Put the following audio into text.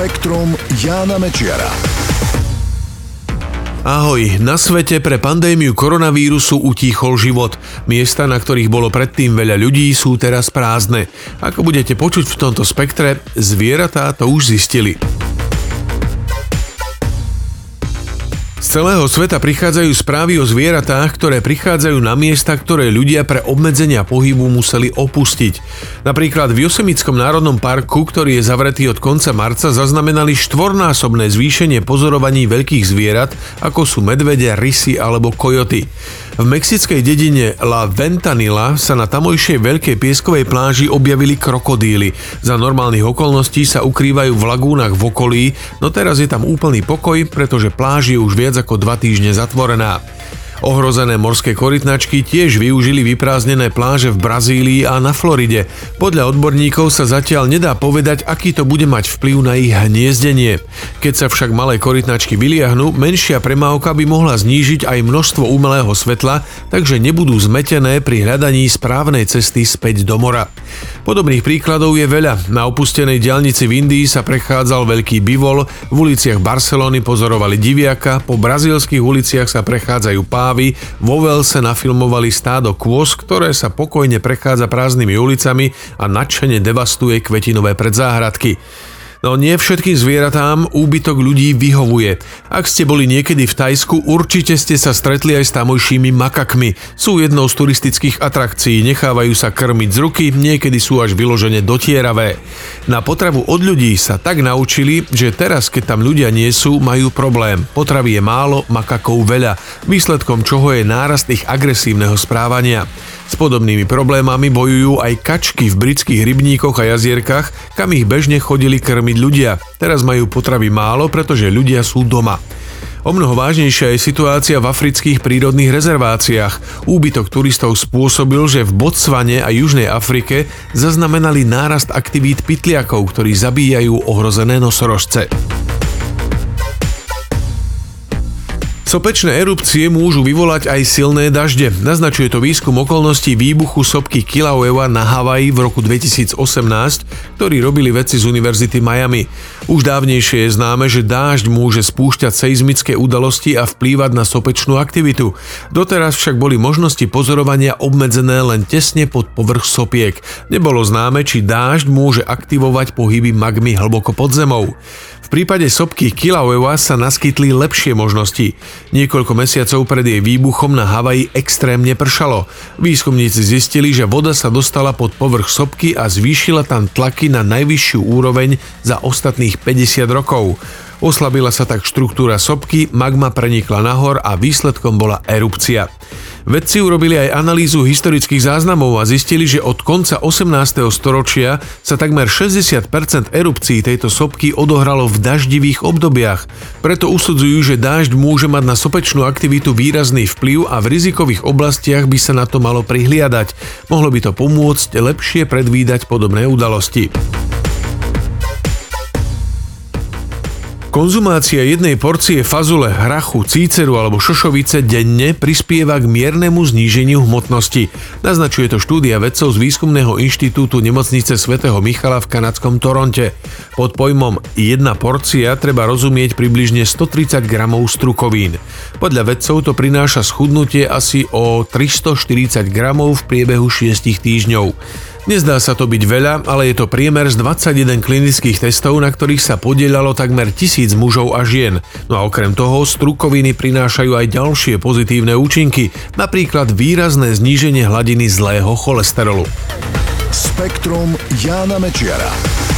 Spektrum Jána Mečiara. Ahoj, na svete pre pandémiu koronavírusu utíchol život. Miesta, na ktorých bolo predtým veľa ľudí, sú teraz prázdne. Ako budete počuť v tomto spektre, zvieratá to už zistili. Z celého sveta prichádzajú správy o zvieratách, ktoré prichádzajú na miesta, ktoré ľudia pre obmedzenia pohybu museli opustiť. Napríklad v Josemickom národnom parku, ktorý je zavretý od konca marca, zaznamenali štvornásobné zvýšenie pozorovaní veľkých zvierat, ako sú medvede, rysy alebo kojoty. V mexickej dedine La Ventanilla sa na tamojšej veľkej pieskovej pláži objavili krokodíly. Za normálnych okolností sa ukrývajú v lagúnach v okolí, no teraz je tam úplný pokoj, pretože pláž je už viac ako dva týždne zatvorená. Ohrozené morské korytnačky tiež využili vyprázdnené pláže v Brazílii a na Floride. Podľa odborníkov sa zatiaľ nedá povedať, aký to bude mať vplyv na ich hniezdenie. Keď sa však malé korytnačky vyliahnu, menšia premávka by mohla znížiť aj množstvo umelého svetla, takže nebudú zmetené pri hľadaní správnej cesty späť do mora. Podobných príkladov je veľa. Na opustenej diaľnici v Indii sa prechádzal veľký bivol, v uliciach Barcelony pozorovali diviaka, po brazílskych uliciach sa prechádzajú správy, vo Velse nafilmovali stádo kôz, ktoré sa pokojne prechádza prázdnymi ulicami a nadšene devastuje kvetinové predzáhradky. No nie všetkým zvieratám úbytok ľudí vyhovuje. Ak ste boli niekedy v Tajsku, určite ste sa stretli aj s tamojšími makakmi. Sú jednou z turistických atrakcií, nechávajú sa krmiť z ruky, niekedy sú až vyložene dotieravé. Na potravu od ľudí sa tak naučili, že teraz, keď tam ľudia nie sú, majú problém. Potravy je málo, makakov veľa, výsledkom čoho je nárast ich agresívneho správania. S podobnými problémami bojujú aj kačky v britských rybníkoch a jazierkach, kam ich bežne chodili krmiť ľudia. Teraz majú potravy málo, pretože ľudia sú doma. O mnoho vážnejšia je situácia v afrických prírodných rezerváciách. Úbytok turistov spôsobil, že v Botsvane a Južnej Afrike zaznamenali nárast aktivít pytliakov, ktorí zabíjajú ohrozené nosorožce. Sopečné erupcie môžu vyvolať aj silné dažde. Naznačuje to výskum okolností výbuchu sopky Kilauea na Havaji v roku 2018, ktorý robili vedci z Univerzity Miami. Už dávnejšie je známe, že dážď môže spúšťať seizmické udalosti a vplývať na sopečnú aktivitu. Doteraz však boli možnosti pozorovania obmedzené len tesne pod povrch sopiek. Nebolo známe, či dážď môže aktivovať pohyby magmy hlboko pod zemou. Prípade sopky Kilauea sa naskytli lepšie možnosti. Niekoľko mesiacov pred jej výbuchom na Havaji extrémne pršalo. Výskumníci zistili, že voda sa dostala pod povrch sopky a zvýšila tam tlaky na najvyššiu úroveň za ostatných 50 rokov. Oslabila sa tak štruktúra sopky, magma prenikla nahor a výsledkom bola erupcia. Vedci urobili aj analýzu historických záznamov a zistili, že od konca 18. storočia sa takmer 60% erupcií tejto sopky odohralo v daždivých obdobiach. Preto usudzujú, že dážď môže mať na sopečnú aktivitu výrazný vplyv a v rizikových oblastiach by sa na to malo prihliadať. Mohlo by to pomôcť lepšie predvídať podobné udalosti. Konzumácia jednej porcie fazule, hrachu, cíceru alebo šošovice denne prispieva k miernemu zníženiu hmotnosti. Naznačuje to štúdia vedcov z Výskumného inštitútu nemocnice svätého Michala v kanadskom Toronte. Pod pojmom jedna porcia treba rozumieť približne 130 gramov strukovín. Podľa vedcov to prináša schudnutie asi o 340 gramov v priebehu 6 týždňov. Nezdá sa to byť veľa, ale je to priemer z 21 klinických testov, na ktorých sa podielalo takmer tisíc mužov a žien. No a okrem toho strukoviny prinášajú aj ďalšie pozitívne účinky, napríklad výrazné zníženie hladiny zlého cholesterolu. Spektrum Jána Mečiara.